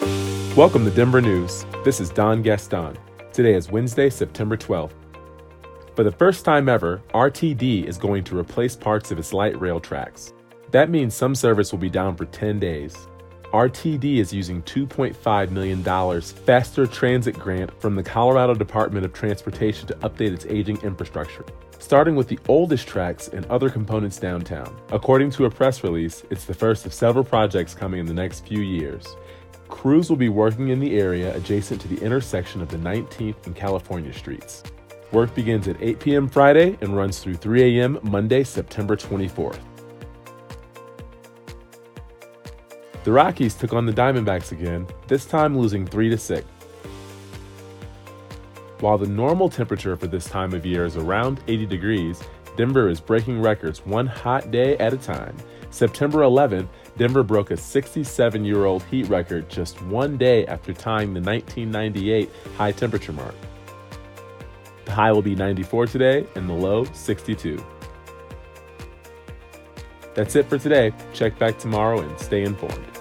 Welcome to Denver News. This is Don Gaston. Today is Wednesday, September 12th. For the first time ever, RTD is going to replace parts of its light rail tracks. That means some service will be down for 10 days. RTD is using $2.5 million Faster Transit grant from the Colorado Department of Transportation to update its aging infrastructure, starting with the oldest tracks and other components downtown. According to a press release, it's the first of several projects coming in the next few years. Crews will be working in the area adjacent to the intersection of the 19th and California streets. Work begins at 8 p.m. Friday and runs through 3 a.m. Monday, September 24th. The Rockies took on the Diamondbacks again, this time losing 3 to 6. While the normal temperature for this time of year is around 80 degrees, Denver is breaking records one hot day at a time. September 11th, Denver broke a 67 year old heat record just one day after tying the 1998 high temperature mark. The high will be 94 today and the low 62. That's it for today. Check back tomorrow and stay informed.